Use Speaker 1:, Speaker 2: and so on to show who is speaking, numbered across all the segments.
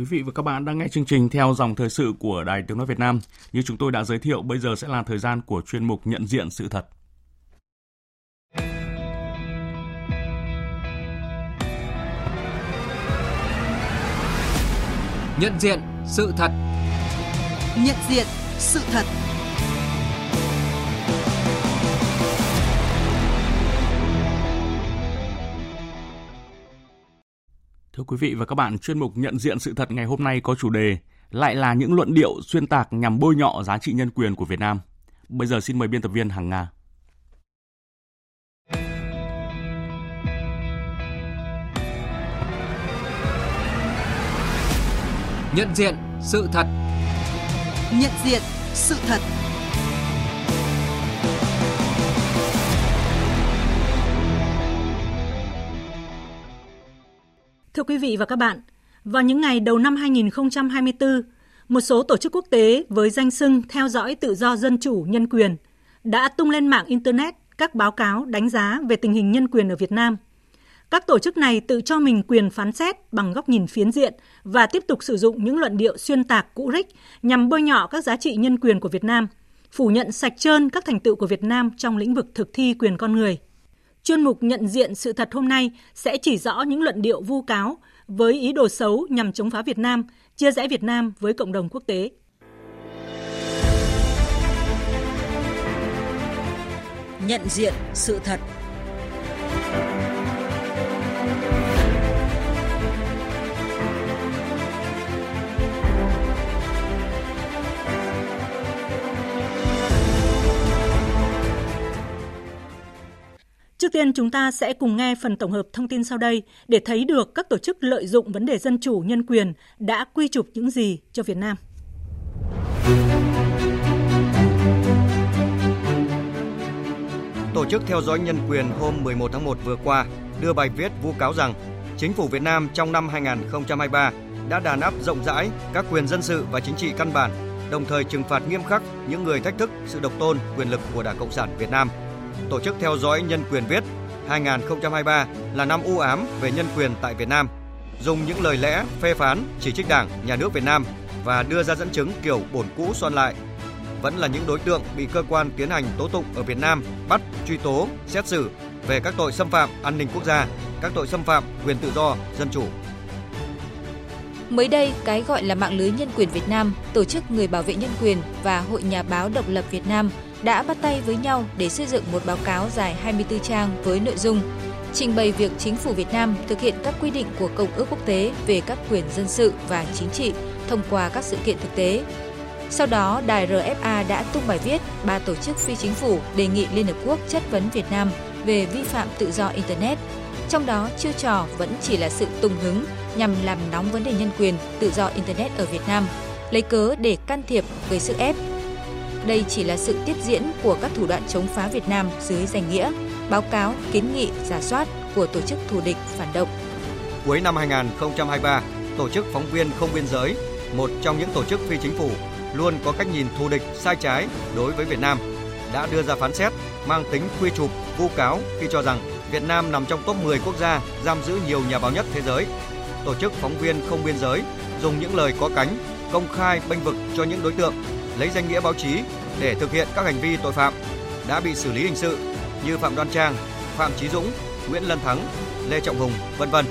Speaker 1: Quý vị và các bạn đang nghe chương trình theo dòng thời sự của Đài Tiếng Nói Việt Nam. Như chúng tôi đã giới thiệu, bây giờ sẽ là thời gian của chuyên mục nhận diện sự thật.
Speaker 2: Nhận diện sự thật
Speaker 3: Nhận diện sự thật
Speaker 1: Thưa quý vị và các bạn, chuyên mục nhận diện sự thật ngày hôm nay có chủ đề lại là những luận điệu xuyên tạc nhằm bôi nhọ giá trị nhân quyền của Việt Nam. Bây giờ xin mời biên tập viên Hằng Nga.
Speaker 2: Nhận diện sự thật
Speaker 3: Nhận diện sự thật Thưa quý vị và các bạn, vào những ngày đầu năm 2024, một số tổ chức quốc tế với danh xưng theo dõi tự do dân chủ nhân quyền đã tung lên mạng Internet các báo cáo đánh giá về tình hình nhân quyền ở Việt Nam. Các tổ chức này tự cho mình quyền phán xét bằng góc nhìn phiến diện và tiếp tục sử dụng những luận điệu xuyên tạc cũ rích nhằm bôi nhọ các giá trị nhân quyền của Việt Nam, phủ nhận sạch trơn các thành tựu của Việt Nam trong lĩnh vực thực thi quyền con người – Chuyên mục nhận diện sự thật hôm nay sẽ chỉ rõ những luận điệu vu cáo với ý đồ xấu nhằm chống phá Việt Nam, chia rẽ Việt Nam với cộng đồng quốc tế. Nhận diện sự thật Trước tiên chúng ta sẽ cùng nghe phần tổng hợp thông tin sau đây để thấy được các tổ chức lợi dụng vấn đề dân chủ nhân quyền đã quy chụp những gì cho Việt Nam.
Speaker 4: Tổ chức theo dõi nhân quyền hôm 11 tháng 1 vừa qua đưa bài viết vu cáo rằng chính phủ Việt Nam trong năm 2023 đã đàn áp rộng rãi các quyền dân sự và chính trị căn bản, đồng thời trừng phạt nghiêm khắc những người thách thức sự độc tôn quyền lực của Đảng Cộng sản Việt Nam – Tổ chức theo dõi nhân quyền viết 2023 là năm u ám về nhân quyền tại Việt Nam, dùng những lời lẽ phê phán, chỉ trích Đảng, Nhà nước Việt Nam và đưa ra dẫn chứng kiểu bổn cũ xoan lại. Vẫn là những đối tượng bị cơ quan tiến hành tố tụng ở Việt Nam bắt, truy tố, xét xử về các tội xâm phạm an ninh quốc gia, các tội xâm phạm quyền tự do, dân chủ.
Speaker 5: Mới đây, cái gọi là mạng lưới nhân quyền Việt Nam, tổ chức người bảo vệ nhân quyền và Hội Nhà báo độc lập Việt Nam – đã bắt tay với nhau để xây dựng một báo cáo dài 24 trang với nội dung trình bày việc chính phủ Việt Nam thực hiện các quy định của Công ước quốc tế về các quyền dân sự và chính trị thông qua các sự kiện thực tế. Sau đó, đài RFA đã tung bài viết ba tổ chức phi chính phủ đề nghị Liên Hợp Quốc chất vấn Việt Nam về vi phạm tự do Internet. Trong đó, chiêu trò vẫn chỉ là sự tùng hứng nhằm làm nóng vấn đề nhân quyền, tự do Internet ở Việt Nam, lấy cớ để can thiệp gây sức ép đây chỉ là sự tiếp diễn của các thủ đoạn chống phá Việt Nam dưới danh nghĩa báo cáo, kiến nghị, giả soát của tổ chức thù địch phản động.
Speaker 4: Cuối năm 2023, tổ chức phóng viên không biên giới, một trong những tổ chức phi chính phủ luôn có cách nhìn thù địch sai trái đối với Việt Nam, đã đưa ra phán xét mang tính quy chụp, vu cáo khi cho rằng Việt Nam nằm trong top 10 quốc gia giam giữ nhiều nhà báo nhất thế giới. Tổ chức phóng viên không biên giới dùng những lời có cánh công khai bênh vực cho những đối tượng lấy danh nghĩa báo chí để thực hiện các hành vi tội phạm đã bị xử lý hình sự như Phạm Đoan Trang, Phạm Chí Dũng, Nguyễn Lân Thắng, Lê Trọng Hùng, vân vân.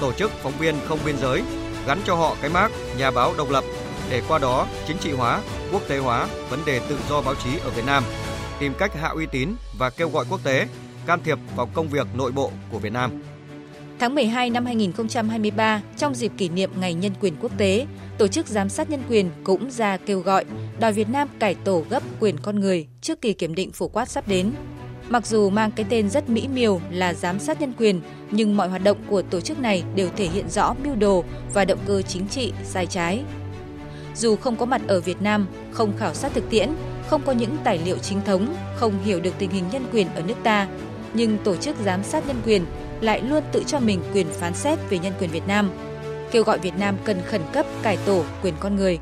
Speaker 4: Tổ chức phóng viên không biên giới gắn cho họ cái mác nhà báo độc lập để qua đó chính trị hóa, quốc tế hóa vấn đề tự do báo chí ở Việt Nam, tìm cách hạ uy tín và kêu gọi quốc tế can thiệp vào công việc nội bộ của Việt Nam.
Speaker 5: Tháng 12 năm 2023, trong dịp kỷ niệm Ngày Nhân quyền Quốc tế, Tổ chức Giám sát Nhân quyền cũng ra kêu gọi đòi Việt Nam cải tổ gấp quyền con người trước kỳ kiểm định phổ quát sắp đến. Mặc dù mang cái tên rất mỹ miều là giám sát nhân quyền, nhưng mọi hoạt động của tổ chức này đều thể hiện rõ mưu đồ và động cơ chính trị sai trái. Dù không có mặt ở Việt Nam, không khảo sát thực tiễn, không có những tài liệu chính thống, không hiểu được tình hình nhân quyền ở nước ta, nhưng tổ chức giám sát nhân quyền lại luôn tự cho mình quyền phán xét về nhân quyền Việt Nam, kêu gọi Việt Nam cần khẩn cấp cải tổ quyền con người.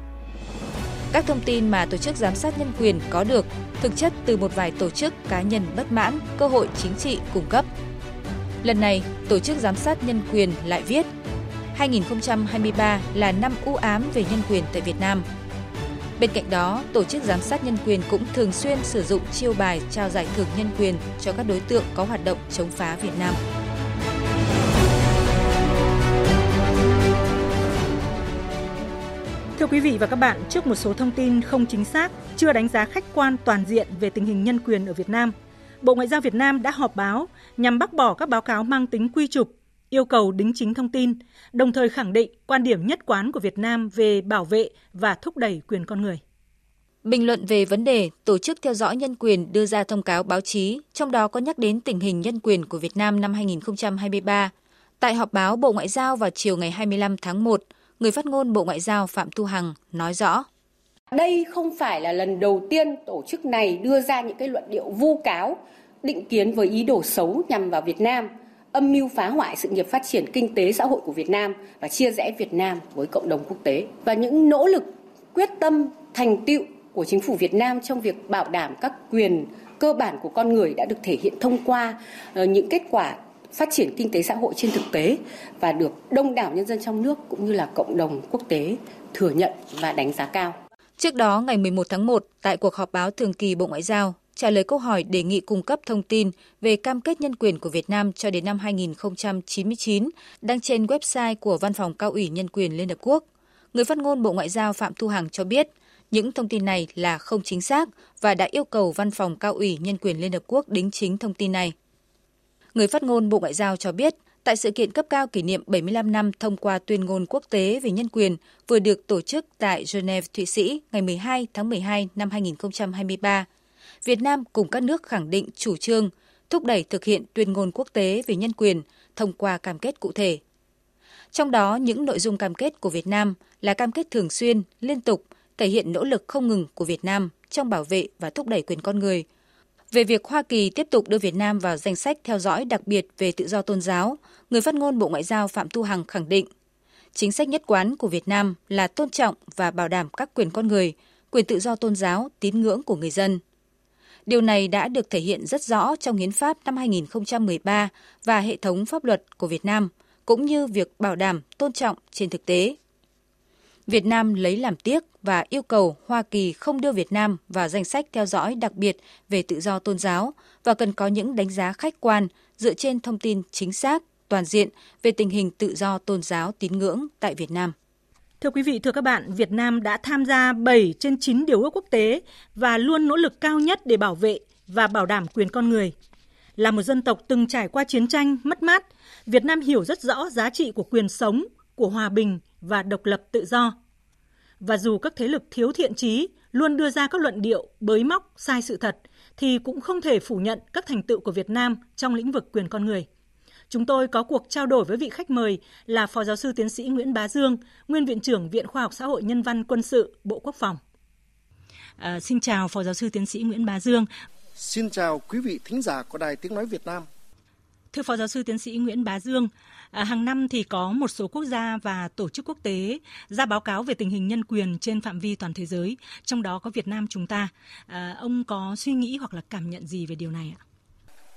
Speaker 5: Các thông tin mà Tổ chức Giám sát Nhân quyền có được thực chất từ một vài tổ chức cá nhân bất mãn, cơ hội chính trị cung cấp. Lần này, Tổ chức Giám sát Nhân quyền lại viết 2023 là năm u ám về nhân quyền tại Việt Nam. Bên cạnh đó, Tổ chức Giám sát Nhân quyền cũng thường xuyên sử dụng chiêu bài trao giải thưởng nhân quyền cho các đối tượng có hoạt động chống phá Việt Nam.
Speaker 3: Quý vị và các bạn, trước một số thông tin không chính xác, chưa đánh giá khách quan toàn diện về tình hình nhân quyền ở Việt Nam, Bộ Ngoại giao Việt Nam đã họp báo nhằm bác bỏ các báo cáo mang tính quy trục, yêu cầu đính chính thông tin, đồng thời khẳng định quan điểm nhất quán của Việt Nam về bảo vệ và thúc đẩy quyền con người.
Speaker 5: Bình luận về vấn đề, Tổ chức Theo dõi Nhân quyền đưa ra thông cáo báo chí, trong đó có nhắc đến tình hình nhân quyền của Việt Nam năm 2023. Tại họp báo Bộ Ngoại giao vào chiều ngày 25 tháng 1, người phát ngôn Bộ Ngoại giao Phạm Thu Hằng nói rõ.
Speaker 6: Đây không phải là lần đầu tiên tổ chức này đưa ra những cái luận điệu vu cáo, định kiến với ý đồ xấu nhằm vào Việt Nam, âm mưu phá hoại sự nghiệp phát triển kinh tế xã hội của Việt Nam và chia rẽ Việt Nam với cộng đồng quốc tế. Và những nỗ lực quyết tâm thành tựu của chính phủ Việt Nam trong việc bảo đảm các quyền cơ bản của con người đã được thể hiện thông qua ờ, những kết quả phát triển kinh tế xã hội trên thực tế và được đông đảo nhân dân trong nước cũng như là cộng đồng quốc tế thừa nhận và đánh giá cao.
Speaker 5: Trước đó, ngày 11 tháng 1, tại cuộc họp báo thường kỳ Bộ Ngoại giao, trả lời câu hỏi đề nghị cung cấp thông tin về cam kết nhân quyền của Việt Nam cho đến năm 2099 đăng trên website của Văn phòng Cao ủy Nhân quyền Liên Hợp Quốc. Người phát ngôn Bộ Ngoại giao Phạm Thu Hằng cho biết, những thông tin này là không chính xác và đã yêu cầu Văn phòng Cao ủy Nhân quyền Liên Hợp Quốc đính chính thông tin này. Người phát ngôn Bộ Ngoại giao cho biết, tại sự kiện cấp cao kỷ niệm 75 năm thông qua tuyên ngôn quốc tế về nhân quyền vừa được tổ chức tại Geneva, Thụy Sĩ ngày 12 tháng 12 năm 2023, Việt Nam cùng các nước khẳng định chủ trương thúc đẩy thực hiện tuyên ngôn quốc tế về nhân quyền thông qua cam kết cụ thể. Trong đó, những nội dung cam kết của Việt Nam là cam kết thường xuyên, liên tục, thể hiện nỗ lực không ngừng của Việt Nam trong bảo vệ và thúc đẩy quyền con người – về việc Hoa Kỳ tiếp tục đưa Việt Nam vào danh sách theo dõi đặc biệt về tự do tôn giáo, người phát ngôn Bộ Ngoại giao Phạm Thu Hằng khẳng định, chính sách nhất quán của Việt Nam là tôn trọng và bảo đảm các quyền con người, quyền tự do tôn giáo, tín ngưỡng của người dân. Điều này đã được thể hiện rất rõ trong Hiến pháp năm 2013 và hệ thống pháp luật của Việt Nam, cũng như việc bảo đảm tôn trọng trên thực tế. Việt Nam lấy làm tiếc và yêu cầu Hoa Kỳ không đưa Việt Nam vào danh sách theo dõi đặc biệt về tự do tôn giáo và cần có những đánh giá khách quan dựa trên thông tin chính xác, toàn diện về tình hình tự do tôn giáo tín ngưỡng tại Việt Nam.
Speaker 3: Thưa quý vị, thưa các bạn, Việt Nam đã tham gia 7 trên 9 điều ước quốc tế và luôn nỗ lực cao nhất để bảo vệ và bảo đảm quyền con người. Là một dân tộc từng trải qua chiến tranh, mất mát, Việt Nam hiểu rất rõ giá trị của quyền sống, của hòa bình và độc lập tự do. Và dù các thế lực thiếu thiện trí luôn đưa ra các luận điệu bới móc sai sự thật, thì cũng không thể phủ nhận các thành tựu của Việt Nam trong lĩnh vực quyền con người. Chúng tôi có cuộc trao đổi với vị khách mời là Phó Giáo sư Tiến sĩ Nguyễn Bá Dương, Nguyên Viện trưởng Viện Khoa học Xã hội Nhân văn Quân sự, Bộ Quốc phòng. À, xin chào Phó Giáo sư Tiến sĩ Nguyễn Bá Dương.
Speaker 7: Xin chào quý vị thính giả của Đài Tiếng Nói Việt Nam.
Speaker 3: Thưa Phó Giáo sư Tiến sĩ Nguyễn Bá Dương, à, hàng năm thì có một số quốc gia và tổ chức quốc tế ra báo cáo về tình hình nhân quyền trên phạm vi toàn thế giới, trong đó có Việt Nam chúng ta. À, ông có suy nghĩ hoặc là cảm nhận gì về điều này ạ?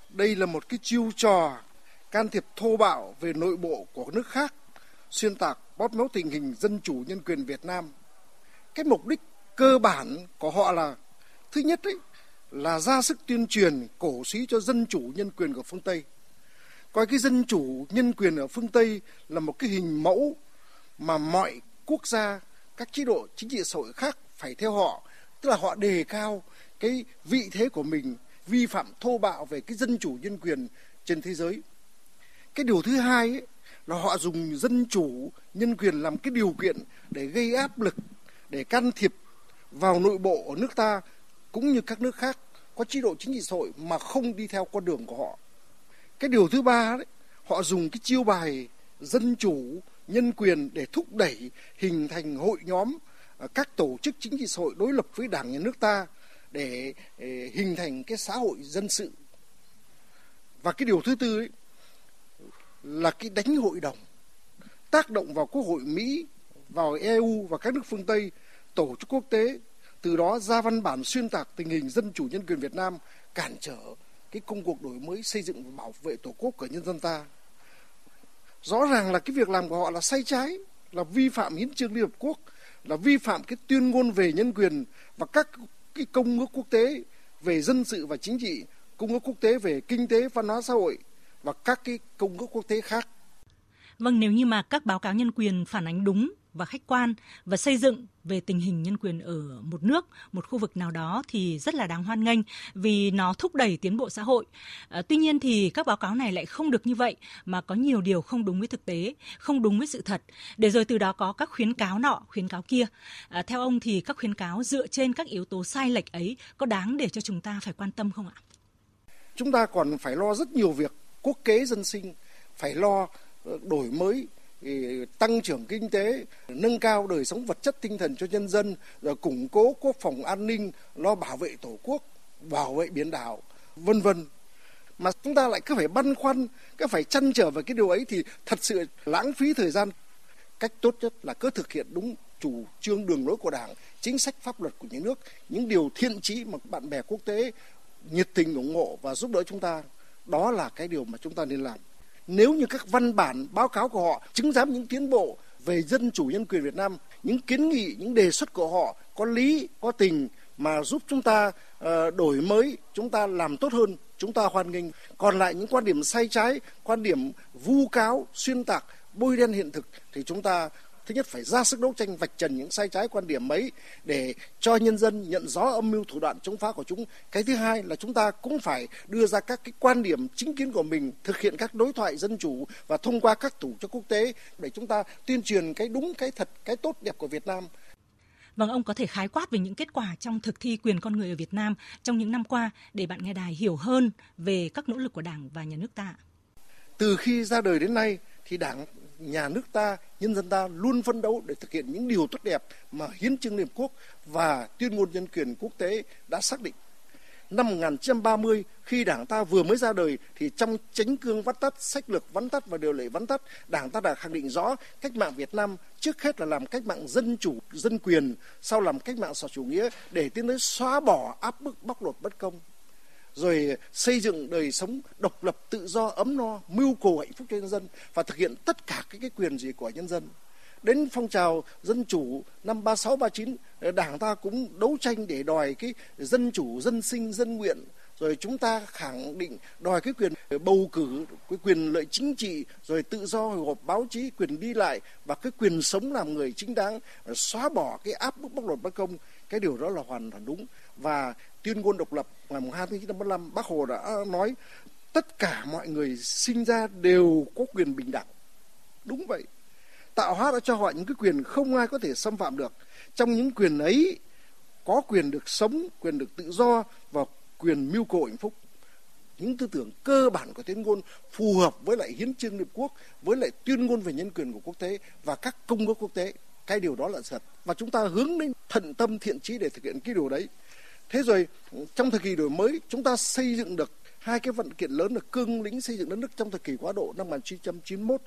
Speaker 7: Đây là một cái chiêu trò can thiệp thô bạo về nội bộ của nước khác, xuyên tạc bóp méo tình hình dân chủ nhân quyền Việt Nam. Cái mục đích cơ bản của họ là thứ nhất ấy, là ra sức tuyên truyền cổ suý cho dân chủ nhân quyền của phương Tây coi cái dân chủ nhân quyền ở phương Tây là một cái hình mẫu mà mọi quốc gia các chế độ chính trị xã hội khác phải theo họ. Tức là họ đề cao cái vị thế của mình vi phạm thô bạo về cái dân chủ nhân quyền trên thế giới. Cái điều thứ hai ấy, là họ dùng dân chủ nhân quyền làm cái điều kiện để gây áp lực để can thiệp vào nội bộ ở nước ta cũng như các nước khác có chế độ chính trị xã hội mà không đi theo con đường của họ cái điều thứ ba đấy họ dùng cái chiêu bài dân chủ nhân quyền để thúc đẩy hình thành hội nhóm à, các tổ chức chính trị xã hội đối lập với đảng nhà nước ta để, để hình thành cái xã hội dân sự. Và cái điều thứ tư ấy, là cái đánh hội đồng tác động vào quốc hội mỹ vào eu và các nước phương tây tổ chức quốc tế từ đó ra văn bản xuyên tạc tình hình dân chủ nhân quyền việt nam cản trở cái công cuộc đổi mới xây dựng và bảo vệ tổ quốc của nhân dân ta rõ ràng là cái việc làm của họ là sai trái, là vi phạm hiến trương Liên Hợp Quốc, là vi phạm cái tuyên ngôn về nhân quyền và các cái công ước quốc tế về dân sự và chính trị, công ước quốc tế về kinh tế, văn hóa xã hội và các cái công ước quốc tế khác.
Speaker 3: Vâng, nếu như mà các báo cáo nhân quyền phản ánh đúng và khách quan và xây dựng về tình hình nhân quyền ở một nước, một khu vực nào đó thì rất là đáng hoan nghênh vì nó thúc đẩy tiến bộ xã hội. À, tuy nhiên thì các báo cáo này lại không được như vậy mà có nhiều điều không đúng với thực tế, không đúng với sự thật. Để rồi từ đó có các khuyến cáo nọ, khuyến cáo kia. À, theo ông thì các khuyến cáo dựa trên các yếu tố sai lệch ấy có đáng để cho chúng ta phải quan tâm không ạ?
Speaker 7: Chúng ta còn phải lo rất nhiều việc quốc kế dân sinh, phải lo ờ, đổi mới tăng trưởng kinh tế, nâng cao đời sống vật chất tinh thần cho nhân dân, rồi củng cố quốc phòng an ninh, lo bảo vệ tổ quốc, bảo vệ biển đảo, vân vân. Mà chúng ta lại cứ phải băn khoăn, cứ phải chăn trở về cái điều ấy thì thật sự lãng phí thời gian. Cách tốt nhất là cứ thực hiện đúng chủ trương đường lối của Đảng, chính sách pháp luật của nhà nước, những điều thiện chí mà bạn bè quốc tế nhiệt tình ủng hộ và giúp đỡ chúng ta. Đó là cái điều mà chúng ta nên làm nếu như các văn bản báo cáo của họ chứng giám những tiến bộ về dân chủ nhân quyền Việt Nam, những kiến nghị, những đề xuất của họ có lý, có tình mà giúp chúng ta uh, đổi mới, chúng ta làm tốt hơn, chúng ta hoan nghênh. Còn lại những quan điểm sai trái, quan điểm vu cáo, xuyên tạc, bôi đen hiện thực thì chúng ta thứ nhất phải ra sức đấu tranh vạch trần những sai trái quan điểm ấy để cho nhân dân nhận rõ âm mưu thủ đoạn chống phá của chúng cái thứ hai là chúng ta cũng phải đưa ra các cái quan điểm chính kiến của mình thực hiện các đối thoại dân chủ và thông qua các tổ chức quốc tế để chúng ta tuyên truyền cái đúng cái thật cái tốt đẹp của Việt Nam
Speaker 3: Vâng, ông có thể khái quát về những kết quả trong thực thi quyền con người ở Việt Nam trong những năm qua để bạn nghe đài hiểu hơn về các nỗ lực của Đảng và nhà nước ta.
Speaker 7: Từ khi ra đời đến nay thì Đảng nhà nước ta, nhân dân ta luôn phấn đấu để thực hiện những điều tốt đẹp mà Hiến trương Liên Hợp Quốc và Tuyên ngôn nhân quyền quốc tế đã xác định. Năm 1930, khi Đảng ta vừa mới ra đời thì trong chánh cương vắn tắt, sách lược vắn tắt và điều lệ vắn tắt, Đảng ta đã khẳng định rõ cách mạng Việt Nam trước hết là làm cách mạng dân chủ, dân quyền, sau làm cách mạng xã chủ nghĩa để tiến tới xóa bỏ áp bức bóc lột bất công rồi xây dựng đời sống độc lập, tự do, ấm no, mưu cầu hạnh phúc cho nhân dân và thực hiện tất cả các cái quyền gì của nhân dân. Đến phong trào dân chủ năm 36 39 ờ, Đảng ta cũng đấu tranh để đòi cái dân chủ, dân sinh, dân nguyện. Rồi chúng ta khẳng định đòi cái quyền ờ, bầu cử, cái quyền lợi chính trị, rồi tự do hội họp báo chí, quyền đi lại và cái quyền sống làm người chính đáng ờ, xóa bỏ cái áp bức bóc lột bất công cái điều đó là hoàn toàn đúng. Và tuyên ngôn độc lập ngày 2 tháng 9 năm 45 bác Hồ đã nói, tất cả mọi người sinh ra đều có quyền bình đẳng. Đúng vậy. Tạo hóa đã cho họ những cái quyền không ai có thể xâm phạm được. Trong những quyền ấy, có quyền được sống, quyền được tự do và quyền mưu cầu hạnh phúc. Những tư tưởng cơ bản của tuyên ngôn phù hợp với lại hiến trương liên quốc, với lại tuyên ngôn về nhân quyền của quốc tế và các công ước quốc tế cái điều đó là thật. Và chúng ta hướng đến thận tâm thiện trí để thực hiện cái điều đấy. Thế rồi, trong thời kỳ đổi mới, chúng ta xây dựng được hai cái vận kiện lớn là cương lĩnh xây dựng đất nước trong thời kỳ quá độ năm 1991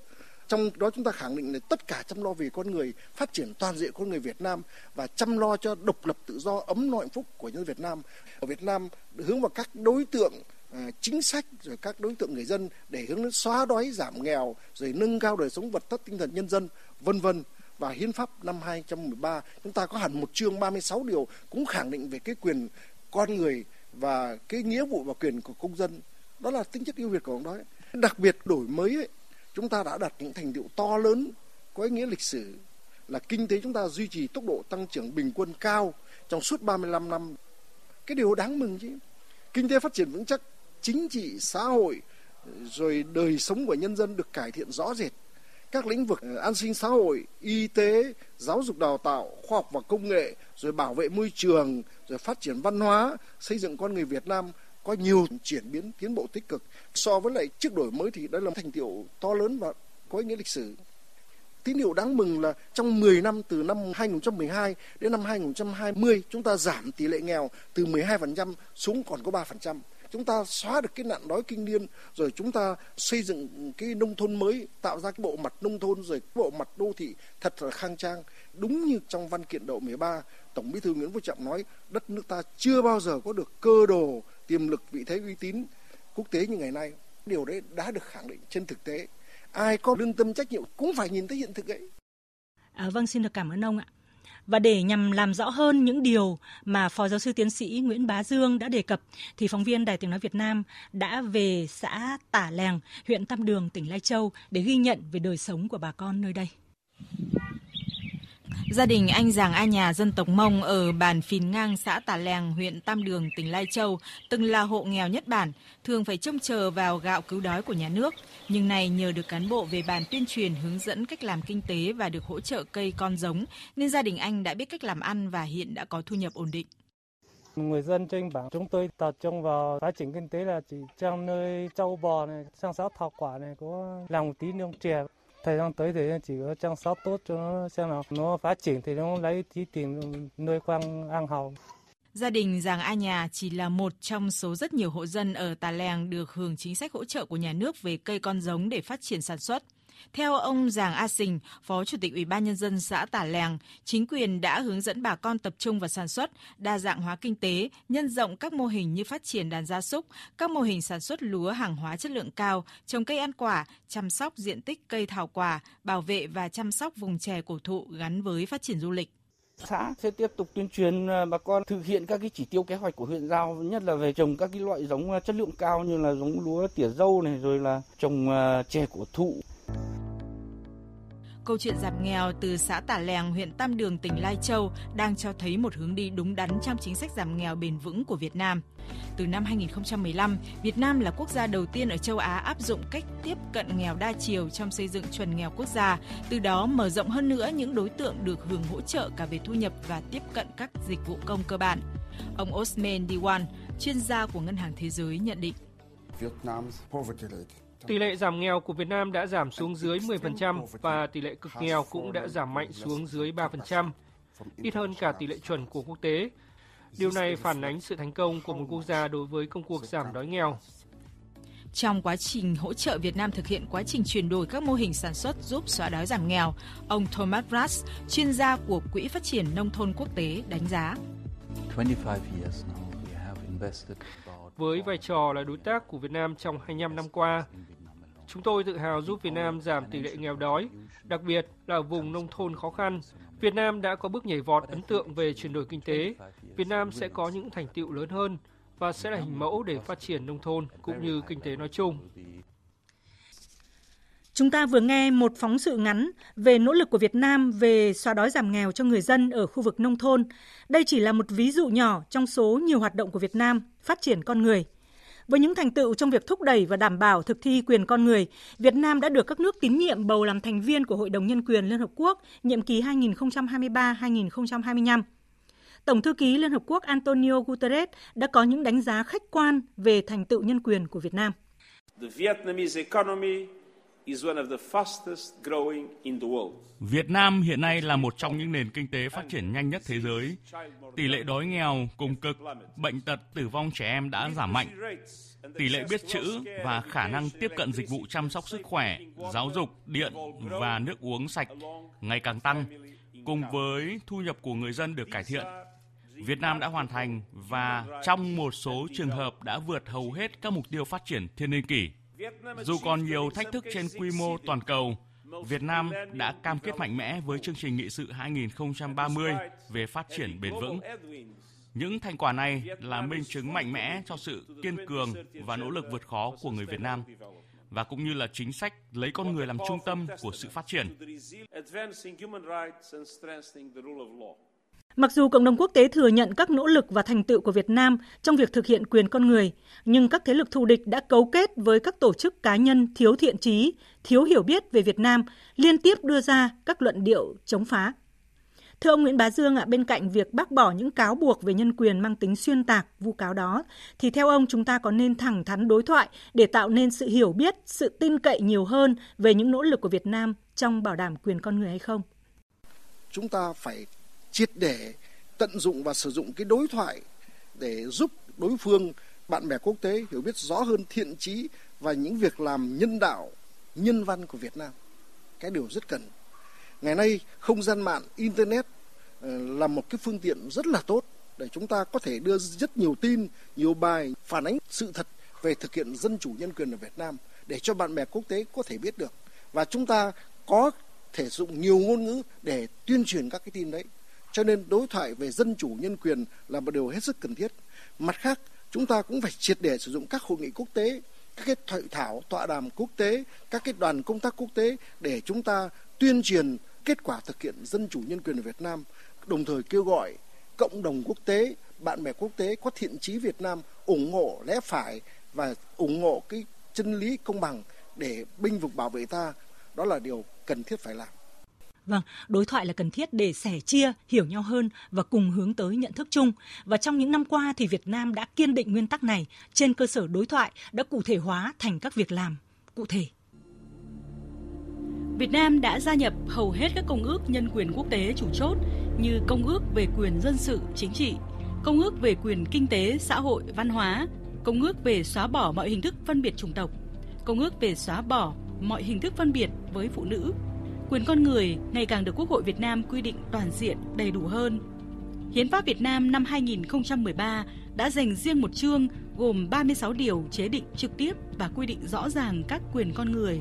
Speaker 7: trong đó chúng ta khẳng định là tất cả chăm lo vì con người, phát triển toàn diện con người Việt Nam và chăm lo cho độc lập tự do, ấm no hạnh phúc của nhân Việt Nam. Ở Việt Nam, hướng vào các đối tượng à, chính sách, rồi các đối tượng người dân để hướng đến xóa đói, giảm nghèo, rồi nâng cao đời sống vật chất tinh thần nhân dân, vân vân và hiến pháp năm 2013 chúng ta có hẳn một chương 36 điều cũng khẳng định về cái quyền con người và cái nghĩa vụ và quyền của công dân. Đó là tính chất ưu việt của ông đó đặc biệt đổi mới ấy, chúng ta đã đạt những thành tiệu to lớn có ý nghĩa lịch sử là kinh tế chúng ta duy trì tốc độ tăng trưởng bình quân cao trong suốt 35 năm. Cái điều đáng mừng chứ kinh tế phát triển vững chắc chính trị xã hội rồi đời sống của nhân dân được cải thiện rõ rệt các lĩnh vực ờ, an sinh xã hội, y tế, giáo dục đào tạo, khoa học và công nghệ, rồi bảo vệ môi trường, rồi phát triển văn hóa, xây dựng con người Việt Nam có nhiều chuyển biến tiến bộ tích cực so với lại trước đổi mới thì đây là thành tiệu to lớn và có ý nghĩa lịch sử. Tín hiệu đáng mừng là trong 10 năm từ năm 2012 đến năm 2020 chúng ta giảm tỷ lệ nghèo từ 12% xuống còn có 3% chúng ta xóa được cái nạn đói kinh niên rồi chúng ta xây dựng cái nông thôn mới tạo ra cái bộ mặt nông thôn rồi cái bộ mặt đô thị thật là khang trang đúng như trong văn kiện độ 13 tổng bí thư nguyễn phú trọng nói đất nước ta chưa bao giờ có được cơ đồ tiềm lực vị thế uy tín quốc tế như ngày nay điều đấy đã được khẳng định trên thực tế ai có lương tâm trách nhiệm cũng phải nhìn thấy hiện thực ấy.
Speaker 3: À, vâng, xin được cảm ơn ông ạ. Và để nhằm làm rõ hơn những điều mà Phó Giáo sư Tiến sĩ Nguyễn Bá Dương đã đề cập, thì phóng viên Đài Tiếng Nói Việt Nam đã về xã Tả Lèng, huyện Tam Đường, tỉnh Lai Châu để ghi nhận về đời sống của bà con nơi đây.
Speaker 8: Gia đình anh Giàng A Nhà dân tộc Mông ở bản Phìn Ngang, xã Tà Lèng, huyện Tam Đường, tỉnh Lai Châu, từng là hộ nghèo nhất bản, thường phải trông chờ vào gạo cứu đói của nhà nước. Nhưng nay nhờ được cán bộ về bản tuyên truyền hướng dẫn cách làm kinh tế và được hỗ trợ cây con giống, nên gia đình anh đã biết cách làm ăn và hiện đã có thu nhập ổn định.
Speaker 9: Người dân trên bản chúng tôi tập trung vào phát triển kinh tế là chỉ trang nơi trâu bò này, sang xã thảo quả này có làm một tí nương chè thời gian tới thì chỉ có chăm sóc tốt cho nó xem nào nó phát triển thì nó lấy tí tiền nuôi con ăn hầu.
Speaker 8: Gia đình Giàng A Nhà chỉ là một trong số rất nhiều hộ dân ở Tà Lèng được hưởng chính sách hỗ trợ của nhà nước về cây con giống để phát triển sản xuất. Theo ông Giàng A Sình, Phó Chủ tịch Ủy ban Nhân dân xã Tả Lèng, chính quyền đã hướng dẫn bà con tập trung vào sản xuất, đa dạng hóa kinh tế, nhân rộng các mô hình như phát triển đàn gia súc, các mô hình sản xuất lúa hàng hóa chất lượng cao, trồng cây ăn quả, chăm sóc diện tích cây thảo quả, bảo vệ và chăm sóc vùng chè cổ thụ gắn với phát triển du lịch.
Speaker 10: Xã sẽ tiếp tục tuyên truyền à, bà con thực hiện các cái chỉ tiêu kế hoạch của huyện giao, nhất là về trồng các cái loại giống à, chất lượng cao như là giống lúa tỉa dâu này rồi là trồng à, chè cổ thụ.
Speaker 8: Câu chuyện giảm nghèo từ xã Tả Lèng, huyện Tam Đường, tỉnh Lai Châu đang cho thấy một hướng đi đúng đắn trong chính sách giảm nghèo bền vững của Việt Nam. Từ năm 2015, Việt Nam là quốc gia đầu tiên ở châu Á áp dụng cách tiếp cận nghèo đa chiều trong xây dựng chuẩn nghèo quốc gia, từ đó mở rộng hơn nữa những đối tượng được hưởng hỗ trợ cả về thu nhập và tiếp cận các dịch vụ công cơ bản. Ông Osman Diwan, chuyên gia của Ngân hàng Thế giới nhận định.
Speaker 11: Tỷ lệ giảm nghèo của Việt Nam đã giảm xuống dưới 10% và tỷ lệ cực nghèo cũng đã giảm mạnh xuống dưới 3%, ít hơn cả tỷ lệ chuẩn của quốc tế. Điều này phản ánh sự thành công của một quốc gia đối với công cuộc giảm đói nghèo.
Speaker 8: Trong quá trình hỗ trợ Việt Nam thực hiện quá trình chuyển đổi các mô hình sản xuất giúp xóa đói giảm nghèo, ông Thomas Brass, chuyên gia của Quỹ Phát triển Nông thôn Quốc tế, đánh giá.
Speaker 11: Với vai trò là đối tác của Việt Nam trong 25 năm qua, chúng tôi tự hào giúp Việt Nam giảm tỷ lệ nghèo đói, đặc biệt là ở vùng nông thôn khó khăn. Việt Nam đã có bước nhảy vọt ấn tượng về chuyển đổi kinh tế. Việt Nam sẽ có những thành tựu lớn hơn và sẽ là hình mẫu để phát triển nông thôn cũng như kinh tế nói chung.
Speaker 3: Chúng ta vừa nghe một phóng sự ngắn về nỗ lực của Việt Nam về xóa đói giảm nghèo cho người dân ở khu vực nông thôn. Đây chỉ là một ví dụ nhỏ trong số nhiều hoạt động của Việt Nam phát triển con người. Với những thành tựu trong việc thúc đẩy và đảm bảo thực thi quyền con người, Việt Nam đã được các nước tín nhiệm bầu làm thành viên của Hội đồng Nhân quyền Liên Hợp Quốc nhiệm kỳ 2023-2025. Tổng thư ký Liên Hợp Quốc Antonio Guterres đã có những đánh giá khách quan về thành tựu nhân quyền của Việt Nam. The Vietnamese economy
Speaker 1: Việt Nam hiện nay là một trong những nền kinh tế phát triển nhanh nhất thế giới. Tỷ lệ đói nghèo, cùng cực, bệnh tật, tử vong trẻ em đã giảm mạnh. Tỷ lệ biết chữ và khả năng tiếp cận dịch vụ chăm sóc sức khỏe, giáo dục, điện và nước uống sạch ngày càng tăng, cùng với thu nhập của người dân được cải thiện. Việt Nam đã hoàn thành và trong một số trường hợp đã vượt hầu hết các mục tiêu phát triển thiên niên kỷ. Dù còn nhiều thách thức trên quy mô toàn cầu, Việt Nam đã cam kết mạnh mẽ với chương trình nghị sự 2030 về phát triển bền vững. Những thành quả này là minh chứng mạnh mẽ cho sự kiên cường và nỗ lực vượt khó của người Việt Nam và cũng như là chính sách lấy con người làm trung tâm của sự phát triển.
Speaker 3: Mặc dù cộng đồng quốc tế thừa nhận các nỗ lực và thành tựu của Việt Nam trong việc thực hiện quyền con người, nhưng các thế lực thù địch đã cấu kết với các tổ chức cá nhân thiếu thiện trí, thiếu hiểu biết về Việt Nam, liên tiếp đưa ra các luận điệu chống phá. Thưa ông Nguyễn Bá Dương ạ, bên cạnh việc bác bỏ những cáo buộc về nhân quyền mang tính xuyên tạc, vu cáo đó, thì theo ông chúng ta có nên thẳng thắn đối thoại để tạo nên sự hiểu biết, sự tin cậy nhiều hơn về những nỗ lực của Việt Nam trong bảo đảm quyền con người hay không?
Speaker 7: Chúng ta phải triệt để tận dụng và sử dụng cái đối thoại để giúp đối phương, bạn bè quốc tế hiểu biết rõ hơn thiện trí và những việc làm nhân đạo, nhân văn của Việt Nam. Cái điều rất cần. Ngày nay, không gian mạng, internet ờ, là một cái phương tiện rất là tốt để chúng ta có thể đưa rất nhiều tin, nhiều bài phản ánh sự thật về thực hiện dân chủ nhân quyền ở Việt Nam để cho bạn bè quốc tế có thể biết được. Và chúng ta có thể dùng nhiều ngôn ngữ để tuyên truyền các cái tin đấy. Cho nên đối thoại về dân chủ nhân quyền là một điều hết sức cần thiết. Mặt khác, chúng ta cũng phải triệt để sử dụng các hội nghị quốc tế, các cái hội thảo, tọa đàm quốc tế, các cái đoàn công tác quốc tế để chúng ta tuyên truyền kết quả thực hiện dân chủ nhân quyền ở Việt Nam, đồng thời kêu gọi cộng đồng quốc tế, bạn bè quốc tế có thiện chí Việt Nam ủng hộ lẽ phải và ủng hộ cái chân lý công bằng để binh vực bảo vệ ta. Đó là điều cần thiết phải làm.
Speaker 3: Vâng, đối thoại là cần thiết để sẻ chia, hiểu nhau hơn và cùng hướng tới nhận thức chung. Và trong những năm qua thì Việt Nam đã kiên định nguyên tắc này trên cơ sở đối thoại đã cụ thể hóa thành các việc làm cụ thể.
Speaker 12: Việt Nam đã gia nhập hầu hết các công ước nhân quyền quốc tế chủ chốt như Công ước về quyền dân sự chính trị, Công ước về quyền kinh tế, xã hội, văn hóa, Công ước về xóa bỏ mọi hình thức phân biệt chủng tộc, Công ước về xóa bỏ mọi hình thức phân biệt với phụ nữ. Quyền con người ngày càng được Quốc hội Việt Nam quy định toàn diện, đầy đủ hơn. Hiến pháp Việt Nam năm 2013 đã dành riêng một chương gồm 36 điều chế định trực tiếp và quy định rõ ràng các quyền con người,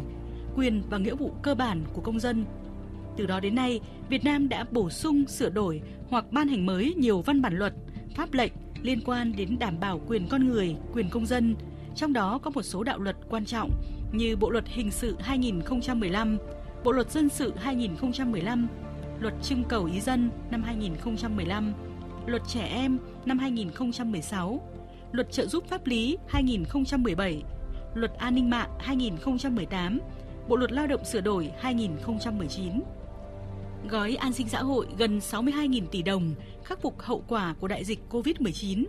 Speaker 12: quyền và nghĩa vụ cơ bản của công dân. Từ đó đến nay, Việt Nam đã bổ sung, sửa đổi hoặc ban hành mới nhiều văn bản luật, pháp lệnh liên quan đến đảm bảo quyền con người, quyền công dân, trong đó có một số đạo luật quan trọng như Bộ luật hình sự 2015, Bộ luật dân sự 2015, Luật trưng cầu ý dân năm 2015, Luật trẻ em năm 2016, Luật trợ giúp pháp lý 2017, Luật an ninh mạng 2018, Bộ luật lao động sửa đổi 2019. Gói an sinh xã hội gần 62.000 tỷ đồng khắc phục hậu quả của đại dịch COVID-19,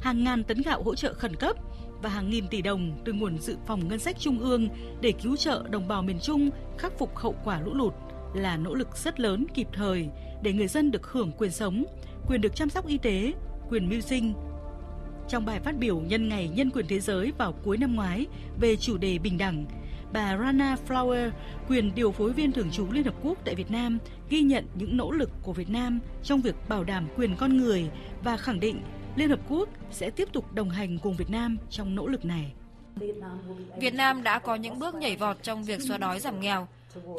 Speaker 12: hàng ngàn tấn gạo hỗ trợ khẩn cấp và hàng nghìn tỷ đồng từ nguồn dự phòng ngân sách trung ương để cứu trợ đồng bào miền Trung khắc phục hậu quả lũ lụt là nỗ lực rất lớn kịp thời để người dân được hưởng quyền sống, quyền được chăm sóc y tế, quyền mưu sinh. Trong bài phát biểu nhân ngày Nhân quyền Thế giới vào cuối năm ngoái về chủ đề bình đẳng, bà Rana Flower, quyền điều phối viên thường trú Liên Hợp Quốc tại Việt Nam, ghi nhận những nỗ lực của Việt Nam trong việc bảo đảm quyền con người và khẳng định Liên Hợp Quốc sẽ tiếp tục đồng hành cùng Việt Nam trong nỗ lực này.
Speaker 5: Việt Nam đã có những bước nhảy vọt trong việc xóa đói giảm nghèo.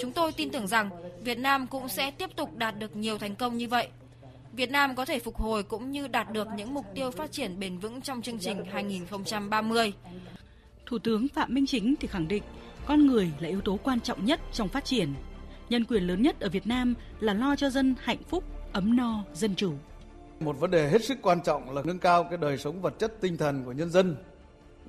Speaker 5: Chúng tôi tin tưởng rằng Việt Nam cũng sẽ tiếp tục đạt được nhiều thành công như vậy. Việt Nam có thể phục hồi cũng như đạt được những mục tiêu phát triển bền vững trong chương trình 2030.
Speaker 12: Thủ tướng Phạm Minh Chính thì khẳng định con người là yếu tố quan trọng nhất trong phát triển. Nhân quyền lớn nhất ở Việt Nam là lo cho dân hạnh phúc, ấm no, dân chủ.
Speaker 13: Một vấn đề hết sức quan trọng là nâng cao cái đời sống vật chất tinh thần của nhân dân.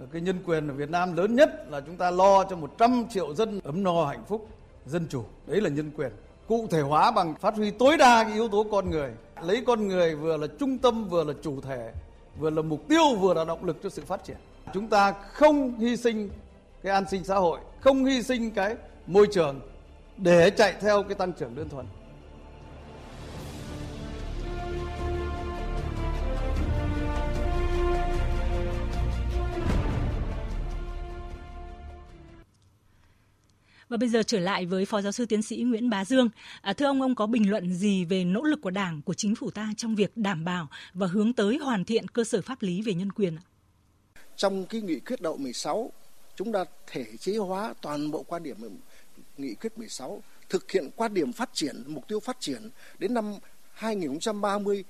Speaker 13: Là cái nhân quyền ở Việt Nam lớn nhất là chúng ta lo cho 100 triệu dân ấm no hạnh phúc, dân chủ. Đấy là nhân quyền. Cụ thể hóa bằng phát huy tối đa cái yếu tố con người. Lấy con người vừa là trung tâm, vừa là chủ thể, vừa là mục tiêu, vừa là động lực cho sự phát triển. Chúng ta không hy sinh cái an sinh xã hội, không hy sinh cái môi trường để chạy theo cái tăng trưởng đơn thuần.
Speaker 3: Và bây giờ trở lại với Phó Giáo sư Tiến sĩ Nguyễn Bá Dương. À, thưa ông, ông có bình luận gì về nỗ lực của Đảng, của chính phủ ta trong việc đảm bảo và hướng tới hoàn thiện cơ sở pháp lý về nhân quyền?
Speaker 7: Trong cái nghị quyết đậu 16, chúng ta thể chế hóa toàn bộ quan điểm nghị quyết 16, thực hiện quan điểm phát triển, mục tiêu phát triển đến năm 2030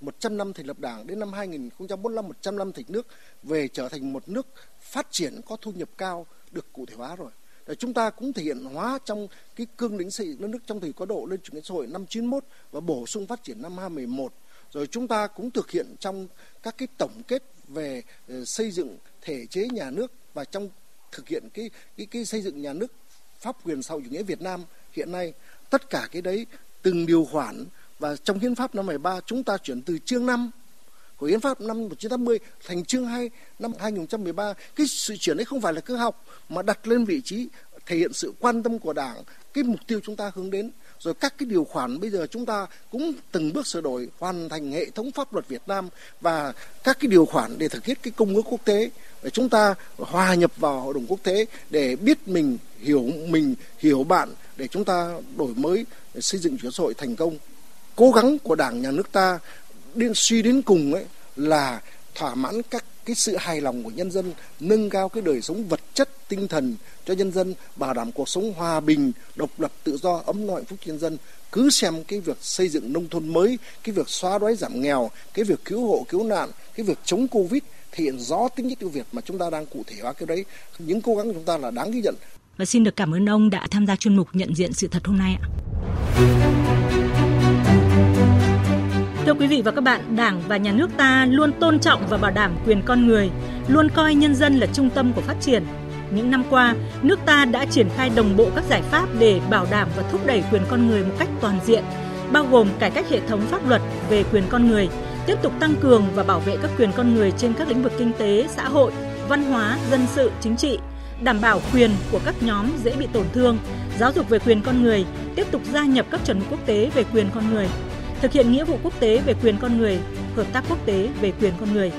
Speaker 7: 100 năm thành lập Đảng đến năm 2045 100 năm thành nước về trở thành một nước phát triển có thu nhập cao được cụ thể hóa rồi Ờ, chúng ta cũng thể hiện hóa trong cái cương lĩnh xây dựng đất nước trong thời có độ lên chủ nghĩa xã hội năm 91 và bổ sung phát triển năm 2011 rồi chúng ta cũng thực hiện trong các cái tổng kết về ờ, xây dựng thể chế nhà nước và trong thực hiện cái cái cái xây dựng nhà nước pháp quyền sau chủ nghĩa Việt Nam hiện nay. Tất cả cái đấy từng điều khoản và trong hiến pháp năm 73 chúng ta chuyển từ chương 5 của hiến pháp năm 1980 thành chương 2 năm 2013 cái sự chuyển đấy không phải là cơ học mà đặt lên vị trí thể hiện sự quan tâm của đảng, cái mục tiêu chúng ta hướng đến. Rồi các cái điều khoản bây giờ chúng ta cũng từng bước sửa đổi, hoàn thành hệ thống pháp luật Việt Nam và các cái điều khoản để thực hiện cái công ước quốc tế. Để chúng ta hòa nhập vào hội đồng quốc tế để biết mình, hiểu mình, hiểu bạn, để chúng ta đổi mới để xây dựng chủ xã hội thành công. Cố gắng của đảng, nhà nước ta đến suy đến cùng ấy là thỏa mãn các cái sự hài lòng của nhân dân, nâng cao cái đời sống vật chất, tinh thần cho nhân dân, bảo đảm cuộc sống hòa bình, độc lập, tự do, ấm no hạnh phúc nhân dân. Cứ xem cái việc xây dựng nông thôn mới, cái việc xóa đói giảm nghèo, cái việc cứu hộ cứu nạn, cái việc chống Covid thể hiện rõ tính chất ưu việt mà chúng ta đang cụ thể hóa cái đấy. Những cố gắng của chúng ta là đáng ghi nhận.
Speaker 3: Và xin được cảm ơn ông đã tham gia chuyên mục nhận diện sự thật hôm nay ạ. Thưa quý vị và các bạn, Đảng và Nhà nước ta luôn tôn trọng và bảo đảm quyền con người, luôn coi nhân dân là trung tâm của phát triển. Những năm qua, nước ta đã triển khai đồng bộ các giải pháp để bảo đảm và thúc đẩy quyền con người một cách toàn diện, bao gồm cải cách hệ thống pháp luật về quyền con người, tiếp tục tăng cường và bảo vệ các quyền con người trên các lĩnh vực kinh tế, xã hội, văn hóa, dân sự, chính trị, đảm bảo quyền của các nhóm dễ bị tổn thương, giáo dục về quyền con người, tiếp tục gia nhập các chuẩn quốc tế về quyền con người, thực hiện nghĩa vụ quốc tế về quyền con người, hợp tác quốc tế về quyền con người.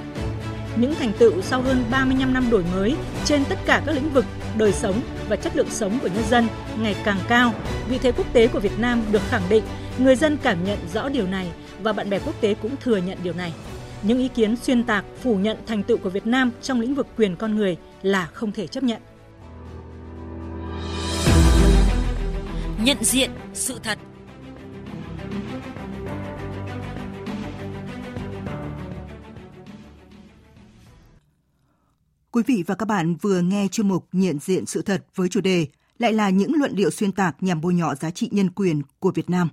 Speaker 3: Những thành tựu sau hơn 35 năm đổi mới trên tất cả các lĩnh vực đời sống và chất lượng sống của nhân dân ngày càng cao, vị thế quốc tế của Việt Nam được khẳng định, người dân cảm nhận rõ điều này và bạn bè quốc tế cũng thừa nhận điều này. Những ý kiến xuyên tạc, phủ nhận thành tựu của Việt Nam trong lĩnh vực quyền con người là không thể chấp nhận.
Speaker 14: Nhận diện sự thật
Speaker 15: Quý vị và các bạn vừa nghe chuyên mục Nhận diện sự thật với chủ đề lại là những luận điệu xuyên tạc nhằm bôi nhọ giá trị nhân quyền của Việt Nam.